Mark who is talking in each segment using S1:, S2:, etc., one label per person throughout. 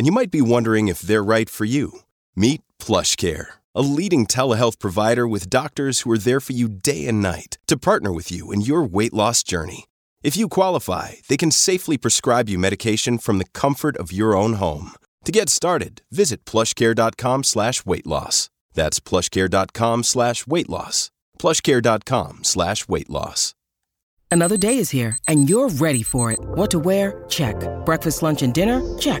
S1: and you might be wondering if they're right for you. Meet PlushCare, a leading telehealth provider with doctors who are there for you day and night to partner with you in your weight loss journey. If you qualify, they can safely prescribe you medication from the comfort of your own home. To get started, visit plushcare.com slash weight loss. That's plushcare.com slash weight loss. plushcare.com slash weight loss.
S2: Another day is here, and you're ready for it. What to wear? Check. Breakfast, lunch, and dinner? Check.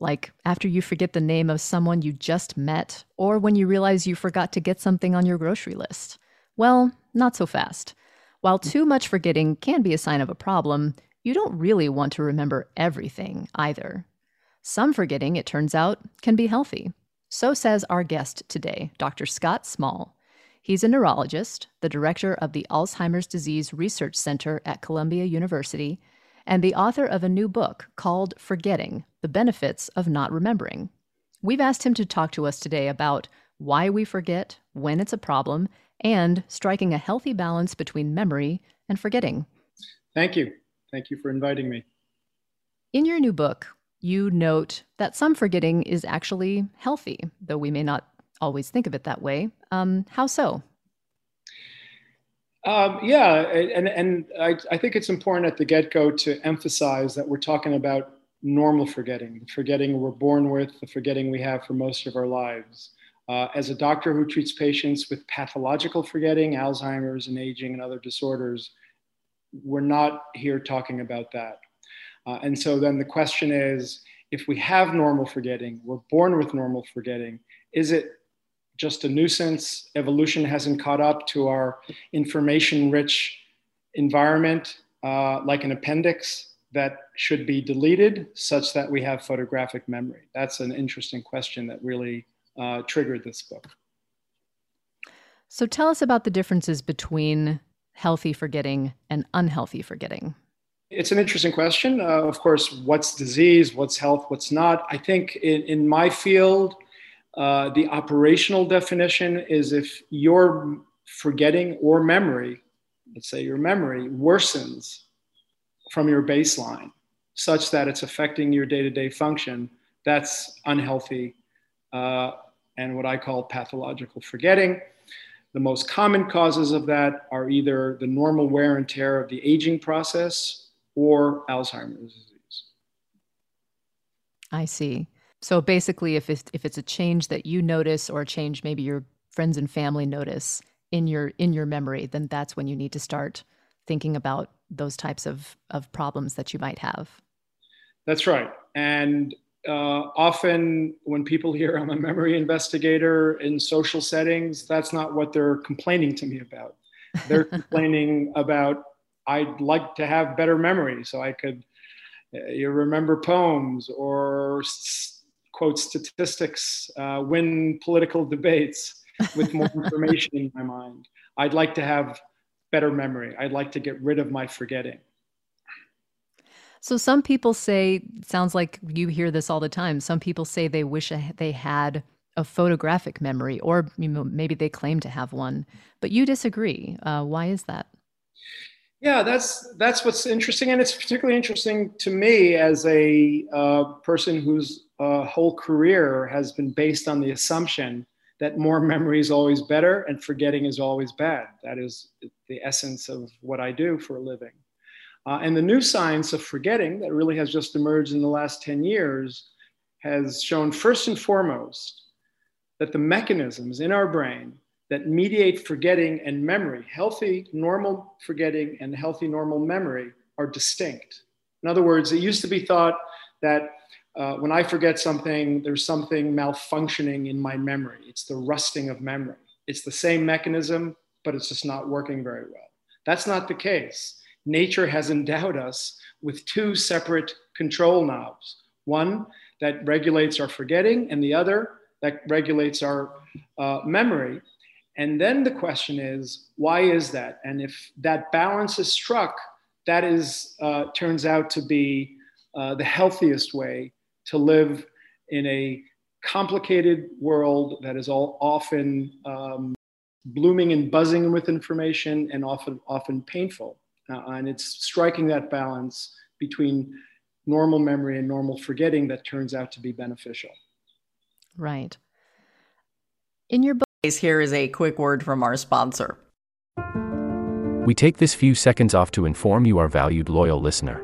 S3: Like after you forget the name of someone you just met, or when you realize you forgot to get something on your grocery list? Well, not so fast. While too much forgetting can be a sign of a problem, you don't really want to remember everything either. Some forgetting, it turns out, can be healthy. So says our guest today, Dr. Scott Small. He's a neurologist, the director of the Alzheimer's Disease Research Center at Columbia University, and the author of a new book called Forgetting The Benefits of Not Remembering. We've asked him to talk to us today about why we forget, when it's a problem, and striking a healthy balance between memory and forgetting.
S4: Thank you. Thank you for inviting me.
S3: In your new book, you note that some forgetting is actually healthy, though we may not always think of it that way. Um, how so?
S4: Um, yeah, and, and I, I think it's important at the get go to emphasize that we're talking about normal forgetting, the forgetting we're born with, the forgetting we have for most of our lives. Uh, as a doctor who treats patients with pathological forgetting, Alzheimer's and aging and other disorders, we're not here talking about that. Uh, and so then the question is if we have normal forgetting, we're born with normal forgetting, is it just a nuisance? Evolution hasn't caught up to our information rich environment uh, like an appendix that should be deleted such that we have photographic memory? That's an interesting question that really uh, triggered this book.
S3: So tell us about the differences between healthy forgetting and unhealthy forgetting.
S4: It's an interesting question. Uh, of course, what's disease, what's health, what's not? I think in, in my field, uh, the operational definition is if your forgetting or memory, let's say your memory, worsens from your baseline such that it's affecting your day to day function, that's unhealthy uh, and what I call pathological forgetting. The most common causes of that are either the normal wear and tear of the aging process or Alzheimer's disease.
S3: I see. So basically, if it's, if it's a change that you notice or a change maybe your friends and family notice in your in your memory, then that's when you need to start thinking about those types of, of problems that you might have.
S4: That's right. And uh, often when people hear I'm a memory investigator in social settings, that's not what they're complaining to me about. They're complaining about I'd like to have better memory so I could uh, you remember poems or s- quote statistics, uh, win political debates with more information in my mind. I'd like to have better memory. I'd like to get rid of my forgetting.
S3: So some people say, sounds like you hear this all the time. Some people say they wish they had a photographic memory, or you know, maybe they claim to have one, but you disagree. Uh, why is that?
S4: Yeah, that's that's what's interesting, and it's particularly interesting to me as a uh, person whose uh, whole career has been based on the assumption that more memory is always better and forgetting is always bad. That is the essence of what I do for a living. Uh, and the new science of forgetting that really has just emerged in the last 10 years has shown first and foremost that the mechanisms in our brain that mediate forgetting and memory, healthy, normal forgetting and healthy, normal memory, are distinct. In other words, it used to be thought that uh, when I forget something, there's something malfunctioning in my memory. It's the rusting of memory. It's the same mechanism, but it's just not working very well. That's not the case nature has endowed us with two separate control knobs one that regulates our forgetting, and the other that regulates our uh, memory. And then the question is, why is that? And if that balance is struck, that is uh, turns out to be uh, the healthiest way to live in a complicated world that is all often um, blooming and buzzing with information and often often painful. Uh, and it's striking that balance between normal memory and normal forgetting that turns out to be beneficial.
S3: Right. In your book,
S5: here is a quick word from our sponsor.
S6: We take this few seconds off to inform you, our valued loyal listener,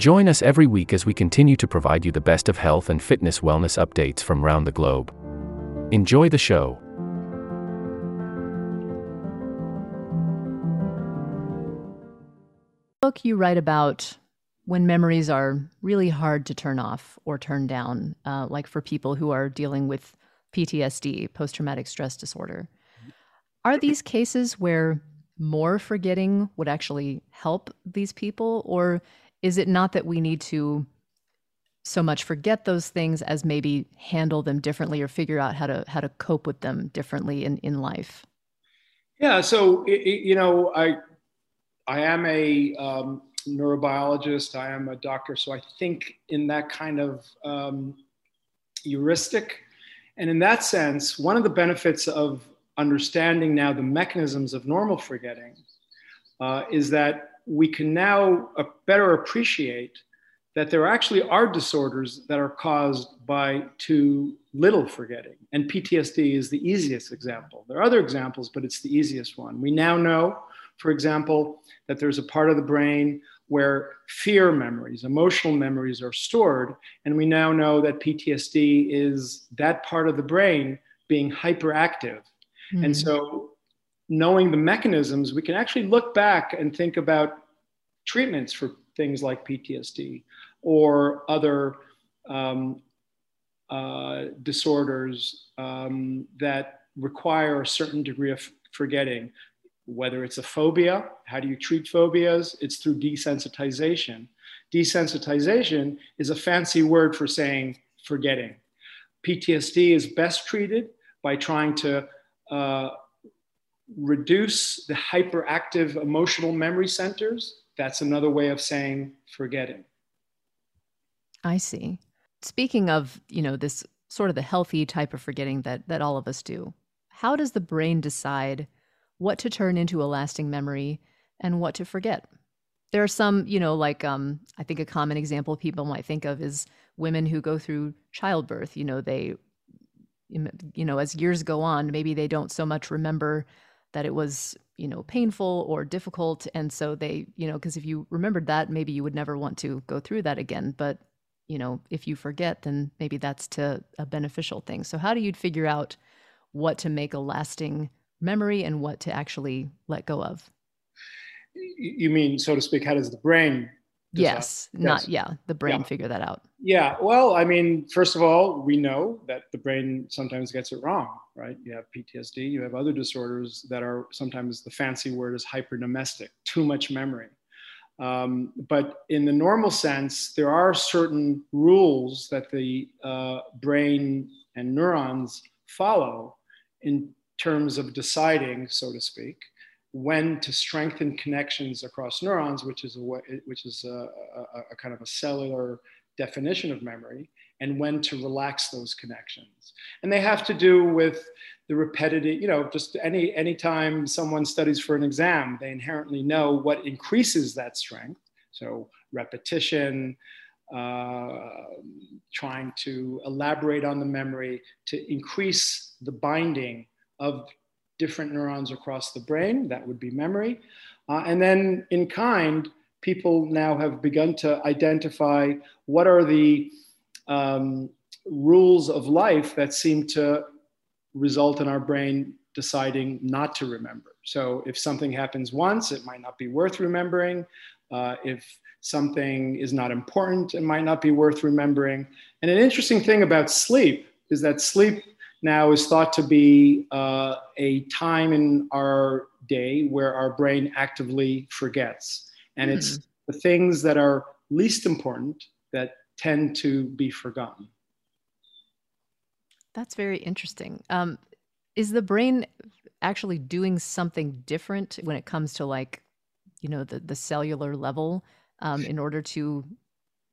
S6: Join us every week as we continue to provide you the best of health and fitness wellness updates from around the globe. Enjoy the show.
S3: book you write about when memories are really hard to turn off or turn down, uh, like for people who are dealing with PTSD, post traumatic stress disorder. Are these cases where more forgetting would actually help these people? Or is it not that we need to so much forget those things as maybe handle them differently or figure out how to how to cope with them differently in, in life?
S4: Yeah, so you know, I I am a um, neurobiologist, I am a doctor, so I think in that kind of um, heuristic. And in that sense, one of the benefits of understanding now the mechanisms of normal forgetting uh, is that we can now uh, better appreciate that there actually are disorders that are caused by too little forgetting. And PTSD is the easiest example. There are other examples, but it's the easiest one. We now know for example, that there's a part of the brain where fear memories, emotional memories are stored. And we now know that PTSD is that part of the brain being hyperactive. Mm-hmm. And so, knowing the mechanisms, we can actually look back and think about treatments for things like PTSD or other um, uh, disorders um, that require a certain degree of forgetting. Whether it's a phobia, how do you treat phobias? It's through desensitization. Desensitization is a fancy word for saying forgetting. PTSD is best treated by trying to uh, reduce the hyperactive emotional memory centers. That's another way of saying forgetting.
S3: I see. Speaking of, you know, this sort of the healthy type of forgetting that that all of us do. How does the brain decide what to turn into a lasting memory and what to forget? There are some, you know, like um, I think a common example people might think of is women who go through childbirth. You know, they, you know, as years go on, maybe they don't so much remember that it was, you know, painful or difficult, and so they, you know, because if you remembered that, maybe you would never want to go through that again. But you know, if you forget, then maybe that's to a beneficial thing. So, how do you figure out what to make a lasting memory and what to actually let go of?
S4: You mean, so to speak, how does the brain?
S3: Yes, not, yeah, the brain
S4: Yeah.
S3: figure that out.
S4: Yeah, well, I mean, first of all, we know that the brain sometimes gets it wrong, right? You have PTSD, you have other disorders that are sometimes the fancy word is hypermnestic, too much memory. Um, but in the normal sense, there are certain rules that the uh, brain and neurons follow in terms of deciding, so to speak, when to strengthen connections across neurons, which is a which is a, a, a kind of a cellular definition of memory, and when to relax those connections. And they have to do with the repetitive, you know, just any anytime someone studies for an exam, they inherently know what increases that strength. So repetition, uh, trying to elaborate on the memory to increase the binding of different neurons across the brain. That would be memory. Uh, and then in kind, people now have begun to identify what are the um, rules of life that seem to result in our brain deciding not to remember. So if something happens once, it might not be worth remembering. Uh, if something is not important, it might not be worth remembering. And an interesting thing about sleep is that sleep now is thought to be uh, a time in our day where our brain actively forgets. And it's the things that are least important that tend to be forgotten.
S3: That's very interesting. Um, is the brain actually doing something different when it comes to like, you know, the the cellular level um, in order to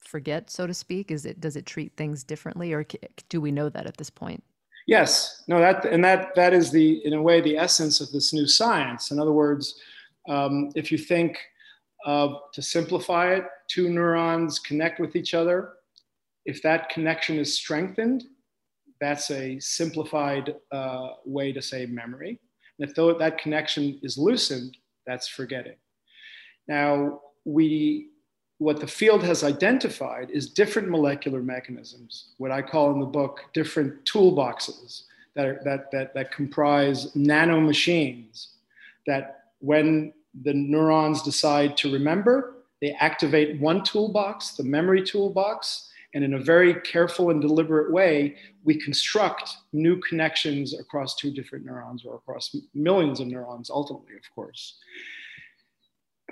S3: forget, so to speak? Is it does it treat things differently, or do we know that at this point?
S4: Yes, no, that and that that is the in a way the essence of this new science. In other words, um, if you think of to simplify it, two neurons connect with each other. If that connection is strengthened, that's a simplified uh, way to say memory. And if that connection is loosened, that's forgetting. Now, we, what the field has identified is different molecular mechanisms, what I call in the book different toolboxes that, are, that, that, that comprise nanomachines that when the neurons decide to remember, they activate one toolbox, the memory toolbox, and in a very careful and deliberate way, we construct new connections across two different neurons or across millions of neurons, ultimately, of course.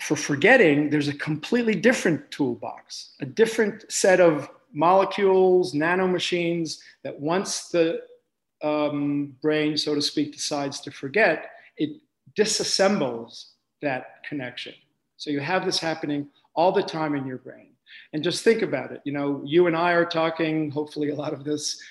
S4: For forgetting, there's a completely different toolbox, a different set of molecules, nanomachines that once the um, brain, so to speak, decides to forget, it disassembles that connection. So you have this happening all the time in your brain. And just think about it. You know, you and I are talking, hopefully, a lot of this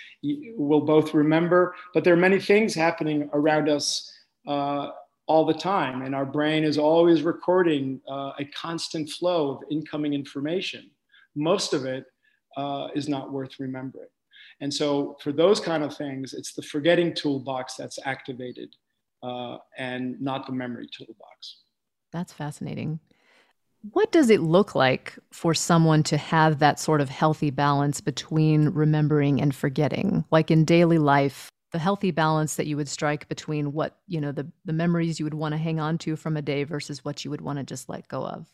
S4: we'll both remember, but there are many things happening around us uh, all the time. And our brain is always recording uh, a constant flow of incoming information. Most of it uh, is not worth remembering. And so, for those kind of things, it's the forgetting toolbox that's activated uh, and not the memory toolbox.
S3: That's fascinating. What does it look like for someone to have that sort of healthy balance between remembering and forgetting? Like in daily life, the healthy balance that you would strike between what, you know, the, the memories you would want to hang on to from a day versus what you would want to just let go of?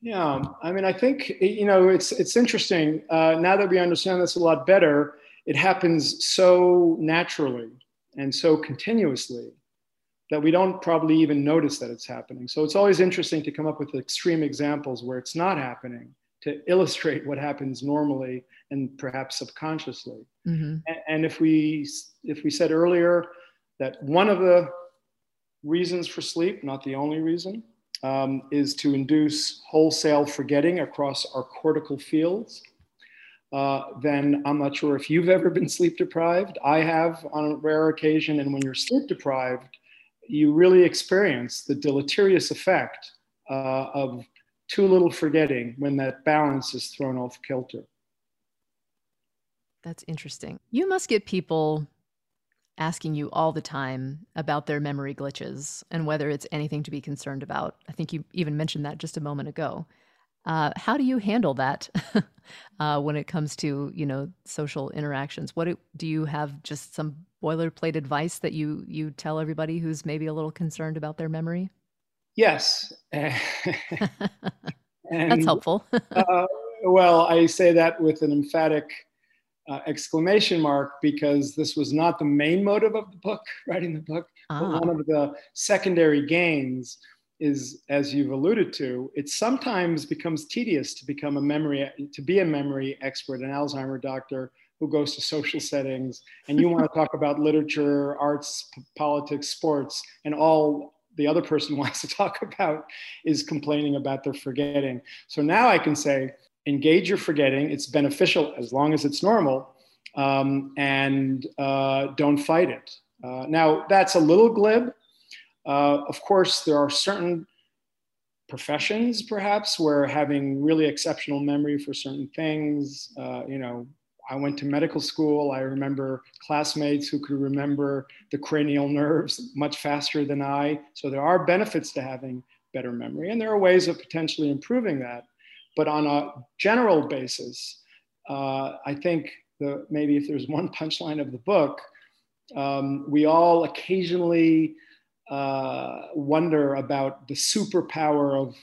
S4: Yeah, I mean, I think you know it's it's interesting uh, now that we understand this a lot better. It happens so naturally and so continuously that we don't probably even notice that it's happening. So it's always interesting to come up with extreme examples where it's not happening to illustrate what happens normally and perhaps subconsciously. Mm-hmm. And, and if we if we said earlier that one of the reasons for sleep, not the only reason, um, is to induce wholesale forgetting across our cortical fields. Uh, then I'm not sure if you've ever been sleep deprived. I have on a rare occasion. And when you're sleep deprived, you really experience the deleterious effect uh, of too little forgetting when that balance is thrown off kilter.
S3: That's interesting. You must get people asking you all the time about their memory glitches and whether it's anything to be concerned about. I think you even mentioned that just a moment ago. Uh, how do you handle that uh, when it comes to you know social interactions? What do you have? Just some boilerplate advice that you you tell everybody who's maybe a little concerned about their memory?
S4: Yes,
S3: and, that's helpful.
S4: uh, well, I say that with an emphatic uh, exclamation mark because this was not the main motive of the book, writing the book, ah. but one of the secondary gains is, as you've alluded to, it sometimes becomes tedious to become a memory, to be a memory expert, an Alzheimer doctor who goes to social settings, and you want to talk about literature, arts, p- politics, sports, and all the other person wants to talk about is complaining about their forgetting. So now I can say, engage your forgetting. It's beneficial as long as it's normal, um, and uh, don't fight it. Uh, now, that's a little glib. Uh, of course, there are certain professions, perhaps, where having really exceptional memory for certain things, uh, you know, I went to medical school. I remember classmates who could remember the cranial nerves much faster than I. So there are benefits to having better memory, and there are ways of potentially improving that. But on a general basis, uh, I think the, maybe if there's one punchline of the book, um, we all occasionally uh, wonder about the superpower of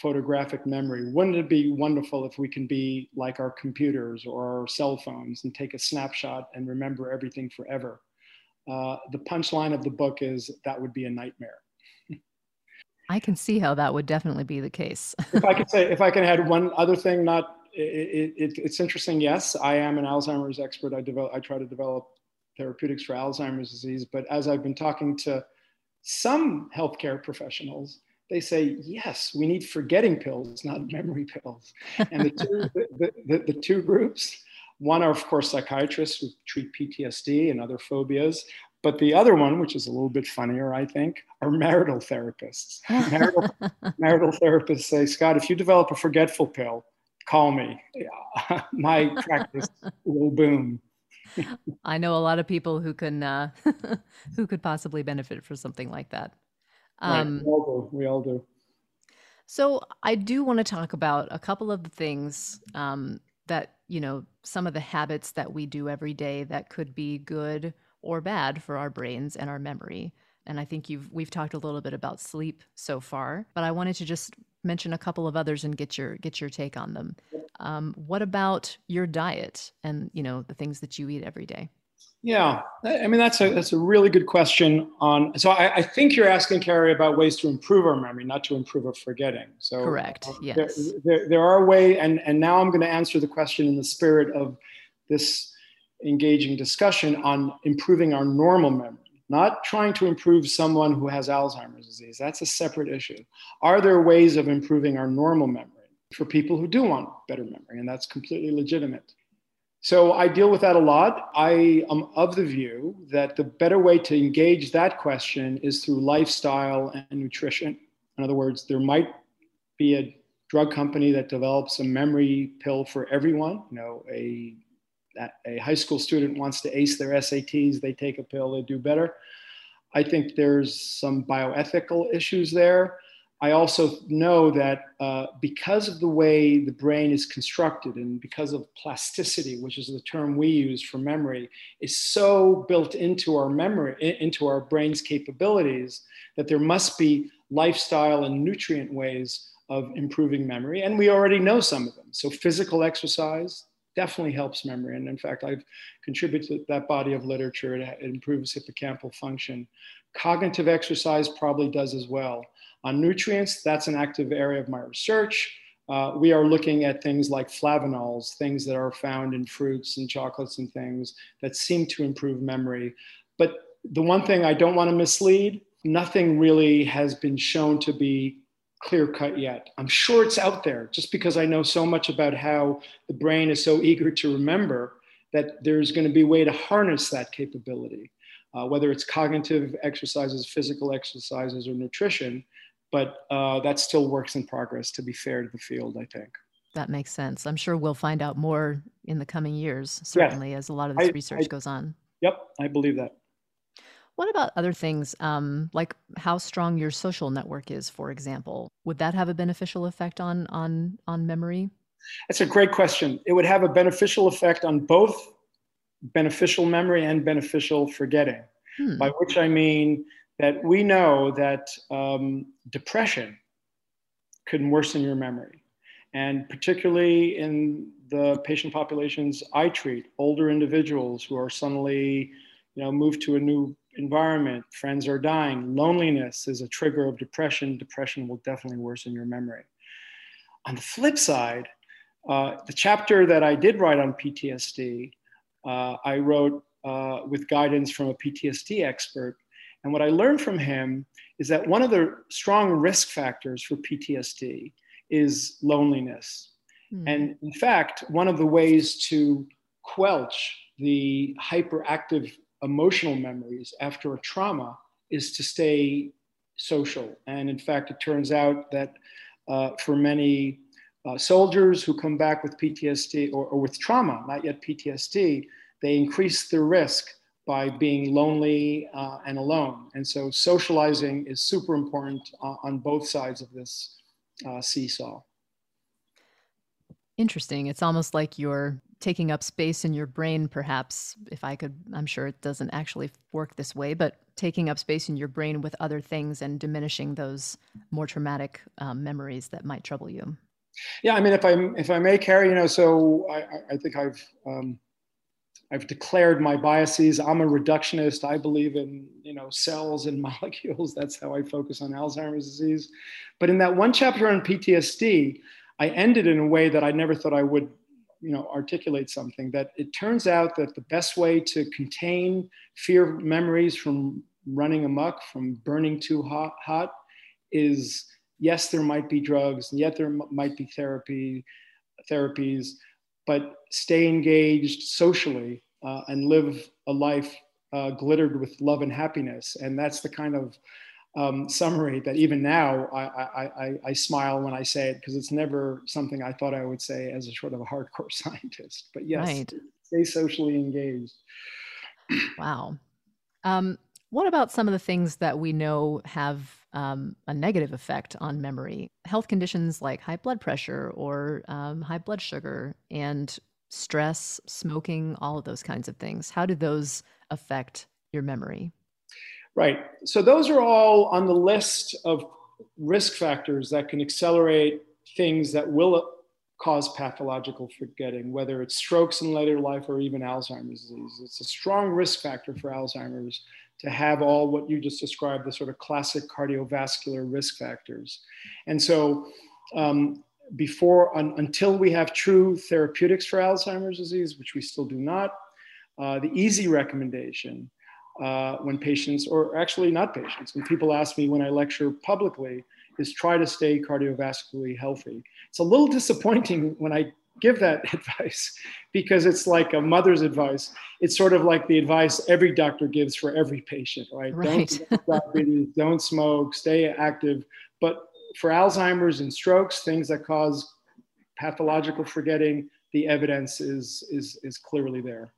S4: photographic memory. Wouldn't it be wonderful if we can be like our computers or our cell phones and take a snapshot and remember everything forever? Uh, the punchline of the book is that would be a nightmare.
S3: I can see how that would definitely be the case.
S4: if I could say, if I can add one other thing, not it, it, it's interesting. Yes, I am an Alzheimer's expert. I develop, I try to develop therapeutics for Alzheimer's disease. But as I've been talking to some healthcare professionals, they say yes, we need forgetting pills, not memory pills. And the two, the, the, the two groups, one are of course psychiatrists who treat PTSD and other phobias, but the other one, which is a little bit funnier, I think, are marital therapists. marital, marital therapists say, Scott, if you develop a forgetful pill, call me. My practice will boom.
S3: I know a lot of people who can uh, who could possibly benefit from something like that.
S4: Um, right. We all do. We all do.
S3: So I do want to talk about a couple of the things um, that you know, some of the habits that we do every day that could be good or bad for our brains and our memory. And I think you've we've talked a little bit about sleep so far, but I wanted to just mention a couple of others and get your get your take on them. Um, what about your diet and you know the things that you eat every day?
S4: Yeah, I mean that's a that's a really good question. On so I, I think you're asking Carrie about ways to improve our memory, not to improve our forgetting. So
S3: correct. Uh, yes,
S4: there, there, there are ways, and and now I'm going to answer the question in the spirit of this engaging discussion on improving our normal memory, not trying to improve someone who has Alzheimer's disease. That's a separate issue. Are there ways of improving our normal memory for people who do want better memory? And that's completely legitimate. So I deal with that a lot. I am of the view that the better way to engage that question is through lifestyle and nutrition. In other words, there might be a drug company that develops a memory pill for everyone, you know, a a high school student wants to ace their SATs, they take a pill, they do better. I think there's some bioethical issues there. I also know that uh, because of the way the brain is constructed and because of plasticity, which is the term we use for memory, is so built into our memory, into our brain's capabilities, that there must be lifestyle and nutrient ways of improving memory. And we already know some of them. So, physical exercise definitely helps memory. And in fact, I've contributed to that body of literature. It improves hippocampal function. Cognitive exercise probably does as well. On nutrients, that's an active area of my research. Uh, we are looking at things like flavonols, things that are found in fruits and chocolates and things that seem to improve memory. But the one thing I don't want to mislead nothing really has been shown to be clear cut yet. I'm sure it's out there just because I know so much about how the brain is so eager to remember that there's going to be a way to harness that capability, uh, whether it's cognitive exercises, physical exercises, or nutrition. But uh, that still works in progress, to be fair to the field, I think.
S3: That makes sense. I'm sure we'll find out more in the coming years, certainly, as a lot of this I, research I, goes on.
S4: Yep, I believe that.
S3: What about other things, um, like how strong your social network is, for example? Would that have a beneficial effect on on on memory?
S4: That's a great question. It would have a beneficial effect on both beneficial memory and beneficial forgetting. Hmm. By which I mean that we know that um, depression can worsen your memory, and particularly in the patient populations I treat, older individuals who are suddenly, you know, moved to a new environment, friends are dying, loneliness is a trigger of depression. Depression will definitely worsen your memory. On the flip side, uh, the chapter that I did write on PTSD, uh, I wrote uh, with guidance from a PTSD expert. And what I learned from him is that one of the strong risk factors for PTSD is loneliness. Mm. And in fact, one of the ways to quelch the hyperactive emotional memories after a trauma is to stay social. And in fact, it turns out that uh, for many uh, soldiers who come back with PTSD or, or, with trauma, not yet PTSD, they increase their risk by being lonely uh, and alone. And so socializing is super important uh, on both sides of this uh, seesaw.
S3: Interesting. It's almost like you're taking up space in your brain, perhaps, if I could, I'm sure it doesn't actually work this way, but taking up space in your brain with other things and diminishing those more traumatic um, memories that might trouble you.
S4: Yeah, I mean, if I if I may, Carrie, you know, so I, I think I've um, I've declared my biases. I'm a reductionist. I believe in you know cells and molecules. That's how I focus on Alzheimer's disease. But in that one chapter on PTSD, I ended in a way that I never thought I would you know articulate something that it turns out that the best way to contain fear memories from running amok from burning too hot, hot is yes there might be drugs and yet there might be therapy therapies but stay engaged socially uh, and live a life uh, glittered with love and happiness. And that's the kind of um, summary that even now I, I, I, I smile when I say it because it's never something I thought I would say as a sort of a hardcore scientist. But yes, right. stay socially engaged.
S3: wow. Um, what about some of the things that we know have um, a negative effect on memory? Health conditions like high blood pressure or um, high blood sugar and stress, smoking, all of those kinds of things. How do those affect your memory?
S4: Right. So those are all on the list of risk factors that can accelerate things that will cause pathological forgetting, whether it's strokes in later life or even Alzheimer's disease. It's a strong risk factor for Alzheimer's to have all what you just described, the sort of classic cardiovascular risk factors. And so, um, before un, until we have true therapeutics for Alzheimer's disease, which we still do not, uh, the easy recommendation uh, when patients, or actually not patients, when people ask me when I lecture publicly, is try to stay cardiovascularly healthy. It's a little disappointing when I give that advice because it's like a mother's advice. It's sort of like the advice every doctor gives for every patient, right?
S3: right.
S4: Don't diabetes, don't smoke, stay active. But for Alzheimer's and strokes, things that cause pathological forgetting, the evidence is is is clearly there.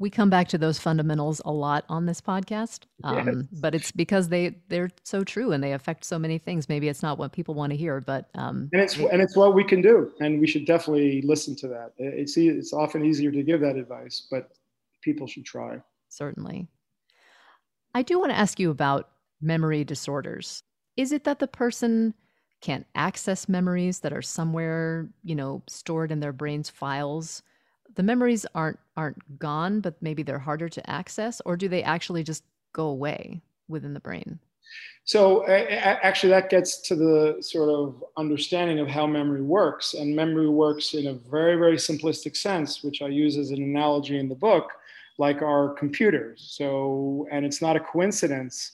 S3: We come back to those fundamentals a lot on this podcast, um, yes. but it's because they they're so true and they affect so many things. Maybe it's not what people want to hear, but um,
S4: and it's it, and it's what we can do, and we should definitely listen to that. It's it's often easier to give that advice, but people should try.
S3: Certainly, I do want to ask you about memory disorders. Is it that the person can't access memories that are somewhere, you know, stored in their brain's files? The memories aren't aren't gone, but maybe they're harder to access, or do they actually just go away within the brain?
S4: So actually, that gets to the sort of understanding of how memory works, and memory works in a very, very simplistic sense, which I use as an analogy in the book, like our computers. So, and it's not a coincidence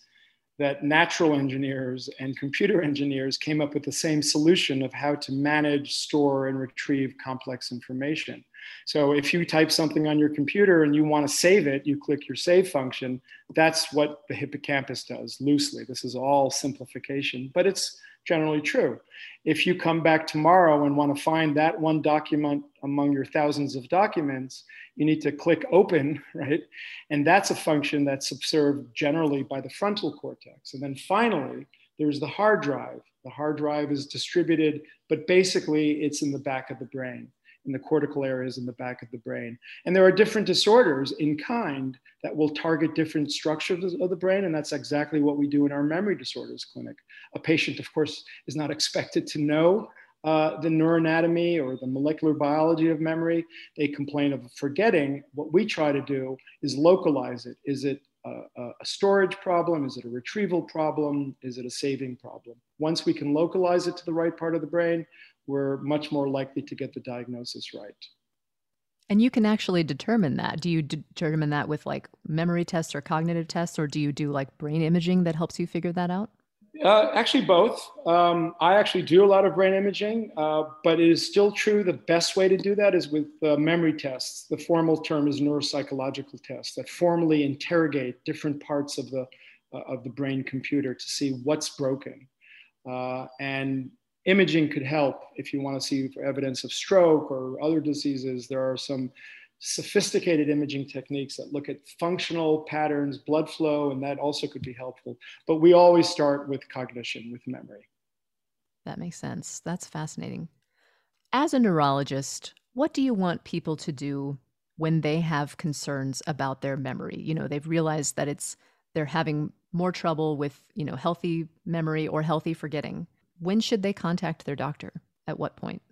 S4: that natural engineers and computer engineers came up with the same solution of how to manage, store, and retrieve complex information. So if you type something on your computer and you want to save it, you click your save function. That's what the hippocampus does loosely. This is all simplification, but it's generally true. If you come back tomorrow and want to find that one document among your thousands of documents, you need to click open, right? And that's a function that's observed generally by the frontal cortex. And then finally, there's the hard drive. The hard drive is distributed, but basically it's in the back of the brain in the cortical areas in the back of the brain. And there are different disorders in kind that will target different structures of the brain. And that's exactly what we do in our memory disorders clinic. A patient, of course, is not expected to know uh, the neuroanatomy or the molecular biology of memory. They complain of forgetting. What we try to do is localize it. Is it a, a, storage problem? Is it a retrieval problem? Is it a saving problem? Once we can localize it to the right part of the brain, we're much more likely to get the diagnosis right.
S3: And you can actually determine that. Do you determine that with like memory tests or cognitive tests, or do you do like brain imaging that helps you figure that out?
S4: Uh, actually, both. Um, I actually do a lot of brain imaging, uh, but it is still true the best way to do that is with uh, memory tests. The formal term is neuropsychological tests that formally interrogate different parts of the, uh, of the brain computer to see what's broken. Uh, and imaging could help if you want to see evidence of stroke or other diseases. There are some sophisticated imaging techniques that look at functional patterns, blood flow, and that also could be helpful. But we always start with cognition, with memory.
S3: That makes sense. That's fascinating. As a neurologist, what do you want people to do when they have concerns about their memory? You know, they've realized that it's they're having more trouble with, you know, healthy memory or healthy forgetting when should they contact their doctor? At what point?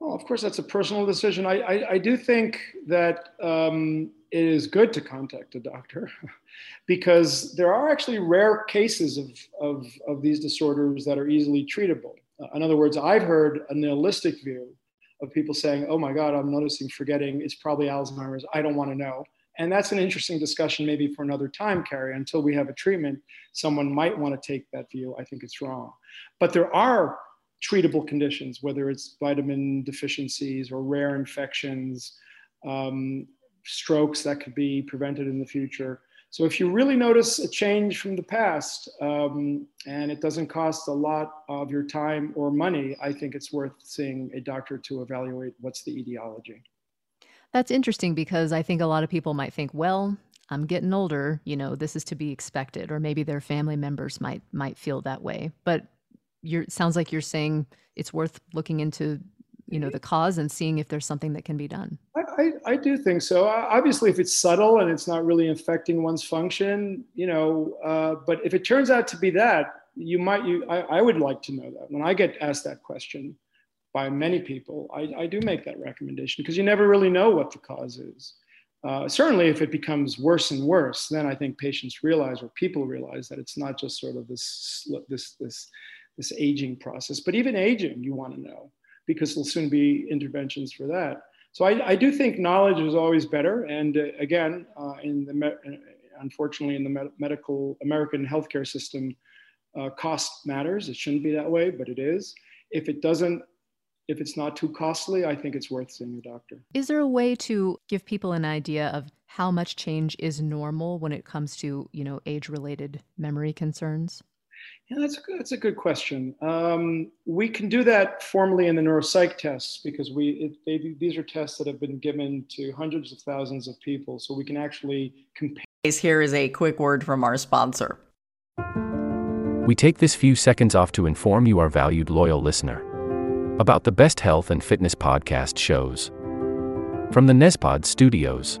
S4: Well, of course, that's a personal decision. I, I, I do think that um, it is good to contact a doctor because there are actually rare cases of, of, of these disorders that are easily treatable. Uh, in other words, I've heard a nihilistic view of people saying, oh my God, I'm noticing forgetting. It's probably Alzheimer's. I don't want to know. And that's an interesting discussion, maybe for another time, Carrie. Until we have a treatment, someone might want to take that view. I think it's wrong. But there are treatable conditions, whether it's vitamin deficiencies or rare infections, um, strokes that could be prevented in the future. So if you really notice a change from the past um, and it doesn't cost a lot of your time or money, I think it's worth seeing a doctor to evaluate what's the etiology.
S3: That's interesting because I think a lot of people might think, well, I'm getting older, you know, this is to be expected or maybe their family members might might feel that way. But you're it sounds like you're saying it's worth looking into you know the cause and seeing if there's something that can be done.
S4: I, I, I, do think so. Obviously if it's subtle and it's not really affecting one's function you know uh, but if it turns out to be that you might you I, I would like to know that. When i get asked that question by many people, I, I do make that recommendation because you never really know what the cause is. Uh, certainly, if it becomes worse and worse, then I think patients realize or people realize that it's not just sort of this this this this aging process, but even aging, you want to know because there'll soon be interventions for that. So I, I do think knowledge is always better. And uh, again, uh, in the me- unfortunately in the med- medical American healthcare system, uh, cost matters. It shouldn't be that way, but it is. If it doesn't if it's not too costly, I think it's worth seeing a doctor.
S3: Is there a way to give people an idea of how much change is normal when it comes to, you know, age-related memory concerns?
S4: Yeah, that's a good, that's a good question. Um, we can do that formally in the neuropsych tests because we it, they, these are tests that have been given to hundreds of thousands of people, so we can actually compare.
S5: Here is a quick word from our sponsor.
S6: We take this few seconds off to inform you, our valued loyal listener about the best health and fitness podcast shows. From the Nezpod studios.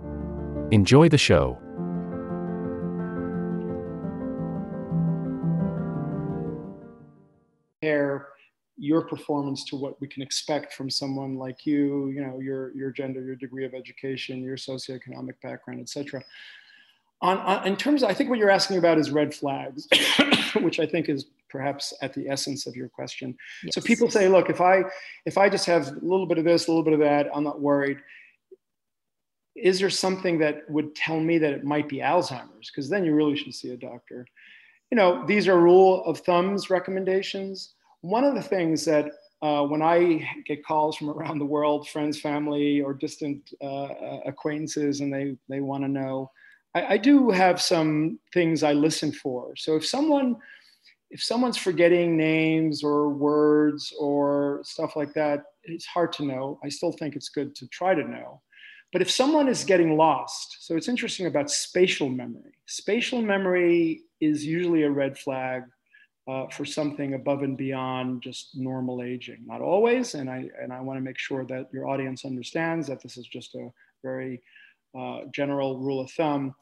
S6: Enjoy the show.
S4: Compare your performance to what we can expect from someone like you, you know, your, your gender, your degree of education, your socioeconomic background, etc on, on, in terms of, I think what you're asking about is red flags, which I think is perhaps at the essence of your question. Yes. So people say, look, if I if I just have a little bit of this, a little bit of that, I'm not worried. Is there something that would tell me that it might be Alzheimer's? Because then you really should see a doctor. You know, these are rule of thumbs recommendations. One of the things that uh, when I get calls from around the world, friends, family, or distant uh, acquaintances, and they they want to know I, I do have some things I listen for. So if someone if someone's forgetting names or words or stuff like that, it's hard to know. I still think it's good to try to know. But if someone is getting lost, so it's interesting about spatial memory. Spatial memory is usually a red flag uh, for something above and beyond just normal aging. Not always, and I and I want to make sure that your audience understands that this is just a very uh, general rule of thumb.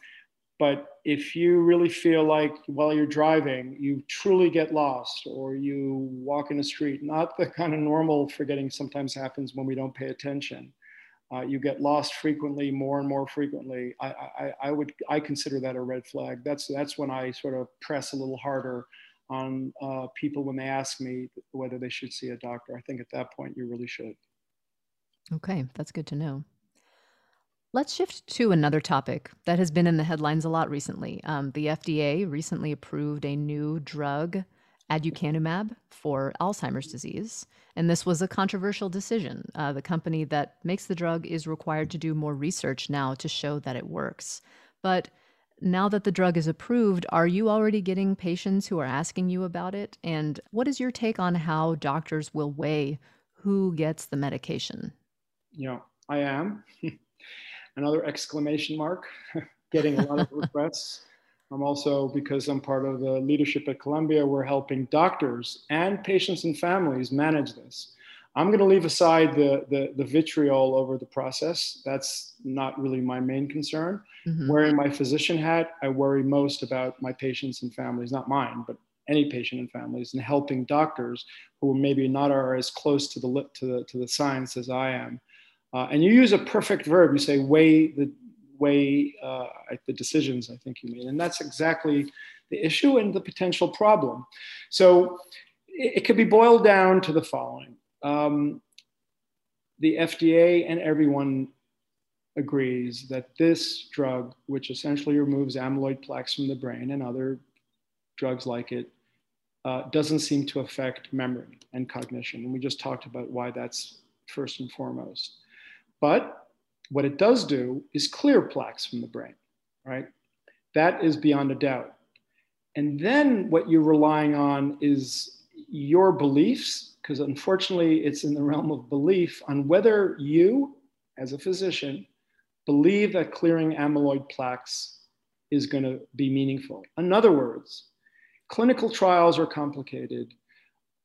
S4: But if you really feel like while you're driving, you truly get lost or you walk in a street, not the kind of normal forgetting sometimes happens when we don't pay attention. Uh, you get lost frequently, more and more frequently. I, I, I would I consider that a red flag. That's that's when I sort of press a little harder on uh, people when they ask me whether they should see a doctor. I think at that point you really should.
S3: Okay, that's good to know. Let's shift to another topic that has been in the headlines a lot recently. Um, the FDA recently approved a new drug, aducanumab, for Alzheimer's disease. And this was a controversial decision. Uh, the company that makes the drug is required to do more research now to show that it works. But now that the drug is approved, are you already getting patients who are asking you about it? And what is your take on how doctors will weigh who gets the medication?
S4: Yeah, I am. another exclamation mark, getting a lot of requests. I'm also, because I'm part of the leadership at Columbia, we're helping doctors and patients and families manage this. I'm going to leave aside the, the, the vitriol over the process. That's not really my main concern. Mm-hmm. Wearing my physician hat, I worry most about my patients and families, not mine, but any patient and families, and helping doctors who maybe not are as close to the, to the, to the science as I am uh, and you use a perfect verb. You say weigh the weigh uh, the decisions. I think you made. and that's exactly the issue and the potential problem. So it, it could be boiled down to the following: um, the FDA and everyone agrees that this drug, which essentially removes amyloid plaques from the brain and other drugs like it, uh, doesn't seem to affect memory and cognition. And we just talked about why that's first and foremost. But what it does do is clear plaques from the brain, right? That is beyond a doubt. And then what you're relying on is your beliefs, because unfortunately it's in the realm of belief on whether you, as a physician, believe that clearing amyloid plaques is going to be meaningful. In other words, clinical trials are complicated.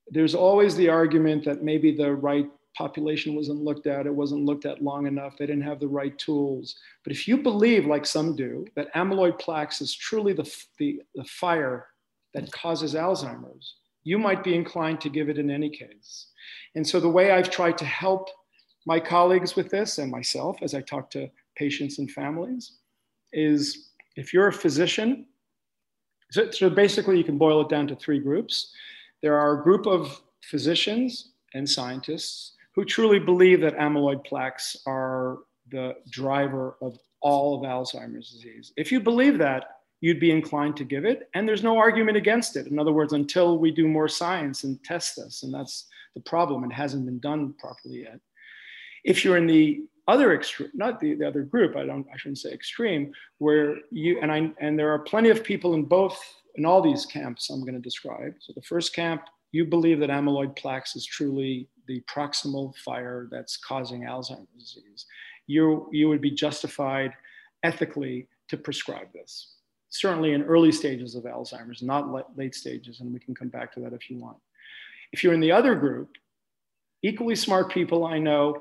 S4: There's always the argument that maybe the right population wasn't looked at, it wasn't looked at long enough, they didn't have the right tools. But if you believe, like some do, that amyloid plaques is truly the, the, the fire that causes Alzheimer's, you might be inclined to give it in any case. And so the way I've tried to help my colleagues with this and myself as I talk to patients and families is if you're a physician, so, so basically you can boil it down to three groups. There are a group of physicians and scientists who truly believe that amyloid plaques are the driver of all of Alzheimer's disease. If you believe that, you'd be inclined to give it, and there's no argument against it. In other words, until we do more science and test this, and that's the problem. It hasn't been done properly yet. If you're in the other extreme, not the, the other group, I don't, I shouldn't say extreme, where you and I and there are plenty of people in both in all these camps I'm going to describe. So the first camp, you believe that amyloid plaques is truly the proximal fire that's causing Alzheimer's disease. You you would be justified ethically to prescribe this. Certainly in early stages of Alzheimer's, not late stages, and we can come back to that if you want. If you're in the other group, equally smart people I know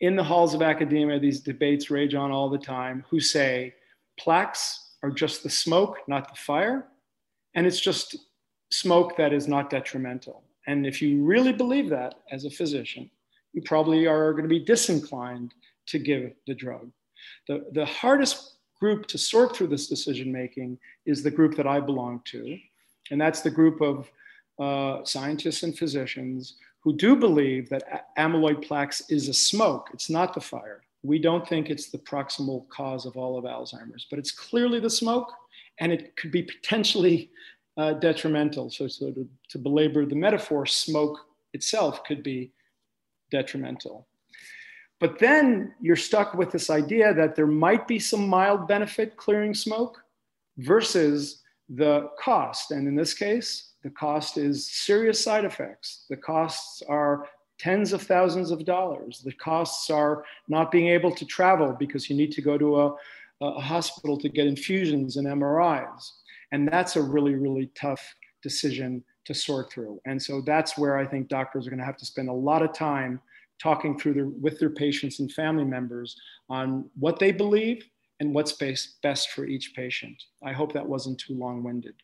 S4: in the halls of academia, these debates rage on all the time, who say plaques are just the smoke, not the fire. And it's just smoke that is not detrimental. And if you really believe that as a physician, you probably are going to be disinclined to give the drug. The, the hardest group to sort through this decision making is the group that I belong to. And that's the group of uh, scientists and physicians who do believe that amyloid plaques is a smoke, it's not the fire. We don't think it's the proximal cause of all of Alzheimer's, but it's clearly the smoke, and it could be potentially uh, detrimental. So, so to, to belabor the metaphor, smoke itself could be detrimental. But then you're stuck with this idea that there might be some mild benefit clearing smoke versus the cost. And in this case, the cost is serious side effects. The costs are tens of thousands of dollars. The costs are not being able to travel because you need to go to a, a hospital to get infusions and MRIs. And that's a really, really tough decision to sort through. And so that's where I think doctors are going to have to spend a lot of time talking through their, with their patients and family members on what they believe and what's best, best for each patient. I hope that wasn't too long winded.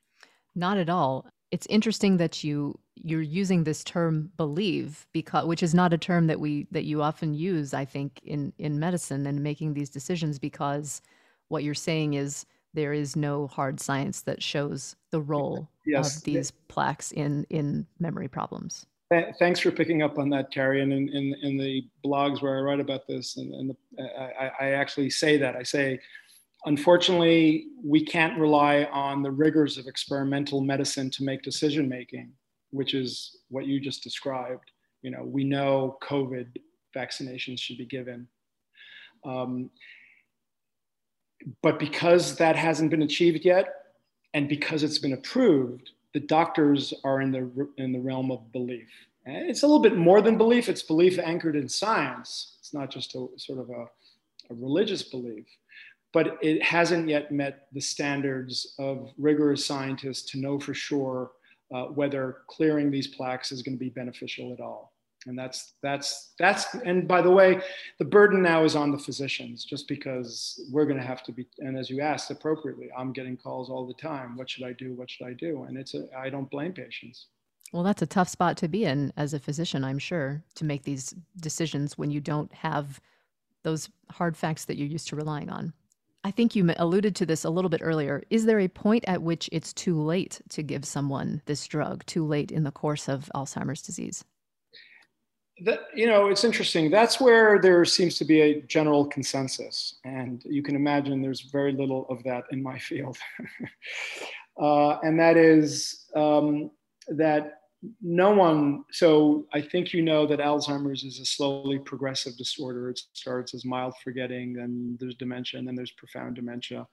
S3: Not at all it's interesting that you you're using this term believe because which is not a term that we that you often use i think in in medicine and making these decisions because what you're saying is there is no hard science that shows the role yes. of these plaques in in memory problems
S4: thanks for picking up on that Terry. and in, in, in the blogs where i write about this and, and the, I, I actually say that i say Unfortunately, we can't rely on the rigors of experimental medicine to make decision making, which is what you just described. You know, we know COVID vaccinations should be given. Um, but because that hasn't been achieved yet, and because it's been approved, the doctors are in the, in the realm of belief. It's a little bit more than belief, it's belief anchored in science. It's not just a sort of a, a religious belief but it hasn't yet met the standards of rigorous scientists to know for sure uh, whether clearing these plaques is going to be beneficial at all. And that's that's that's and by the way, the burden now is on the physicians, just because we're going to have to be. And as you asked appropriately, I'm getting calls all the time. What should I do? What should I do? And it's a I don't blame patients.
S3: Well, that's a tough spot to be in as a physician, I'm sure, to make these decisions when you don't have those hard facts that you're used to relying on. I think you alluded to this a little bit earlier. Is there a point at which it's too late to give someone this drug, too late in the course of Alzheimer's disease?
S4: That, you know, it's interesting. That's where there seems to be a general consensus. And you can imagine there's very little of that in my field. uh, and that is um, that no one, so I think you know that Alzheimer's is a slowly progressive disorder. It starts as mild forgetting, then there's dementia, and then there's profound dementia.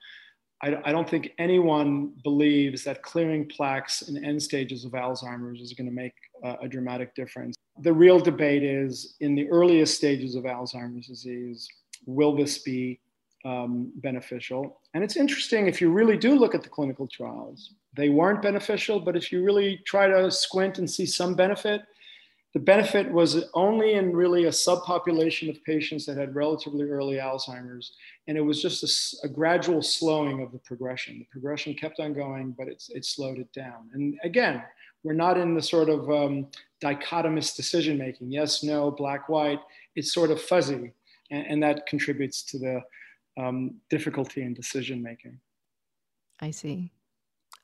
S4: I, I don't think anyone believes that clearing plaques in end stages of Alzheimer's is going to make a, a dramatic difference. The real debate is in the earliest stages of Alzheimer's disease, will this be um, beneficial? And it's interesting if you really do look at the clinical trials they weren't beneficial, but if you really try to squint and see some benefit, the benefit was only in really a subpopulation of patients that had relatively early Alzheimer's. And it was just a, a, gradual slowing of the progression. The progression kept on going, but it slowed it down. And again, we're not in the sort of um, dichotomous decision making yes, no, black, white. It's sort of fuzzy. And, and that contributes to the um, difficulty in decision making.
S3: I see.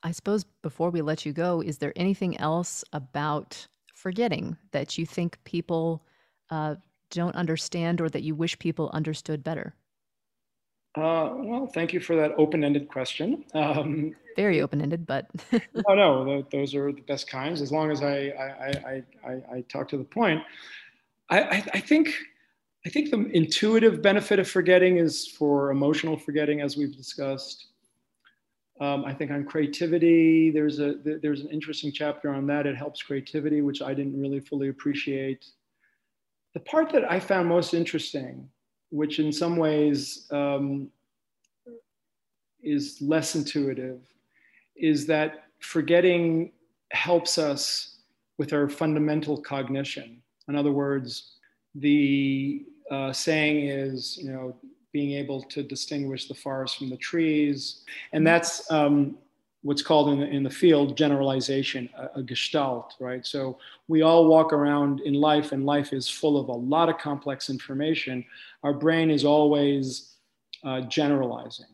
S3: I suppose before we let you go, is there anything else about forgetting that you think people uh, don't understand or that you wish people understood better?
S4: Uh, well, thank you for that open-ended question. Um,
S3: Very open-ended, but
S4: no, no, those are the best kinds. As long as I I, I, I, I talk to the point, I, I, I, think I think the intuitive benefit of forgetting is for emotional forgetting, as we've discussed. Um, I think on creativity, there's a there's an interesting chapter on that. It helps creativity, which I didn't really fully appreciate. The part that I found most interesting which in some ways um, is less intuitive, is that forgetting helps us with our fundamental cognition. In other words, the uh, saying is, you know, being able to distinguish the forest from the trees. And that's um, what's called in the, in the field generalization, a, a, gestalt, right? So we all walk around in life, and life is full of a lot of complex information. Our brain is always uh, generalizing.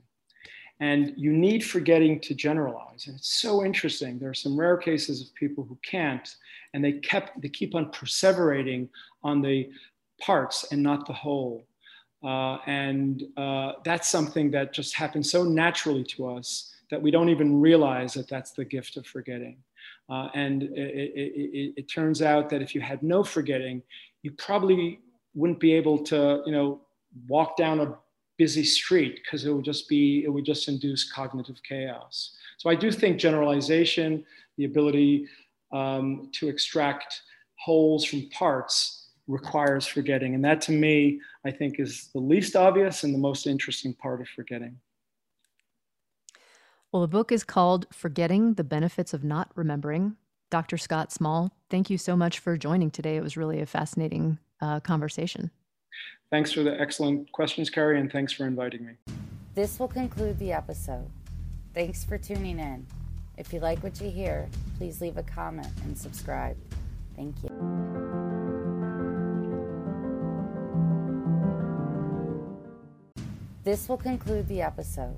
S4: And you need forgetting to generalize. And it's so interesting. There are some rare cases of people who can't, and they kept they keep on perseverating on the parts and not the whole. Uh, and uh, that's something that just happens so naturally to us that we don't even realize that that's the gift of forgetting. Uh, and it, it, it, turns out that if you had no forgetting, you probably wouldn't be able to, you know, walk down a busy street because it would just be, it would just induce cognitive chaos. So I do think generalization, the ability um, to extract wholes from parts requires forgetting. And that to me, I think is the least obvious and the most interesting part of forgetting.
S3: Well, the book is called Forgetting the Benefits of Not Remembering. Dr. Scott Small, thank you so much for joining today. It was really a fascinating uh, conversation.
S4: Thanks for the excellent questions, Carrie, and thanks for inviting me.
S7: This will conclude the episode. Thanks for tuning in. If you like what you hear, please leave a comment and subscribe. Thank you. This will conclude the episode.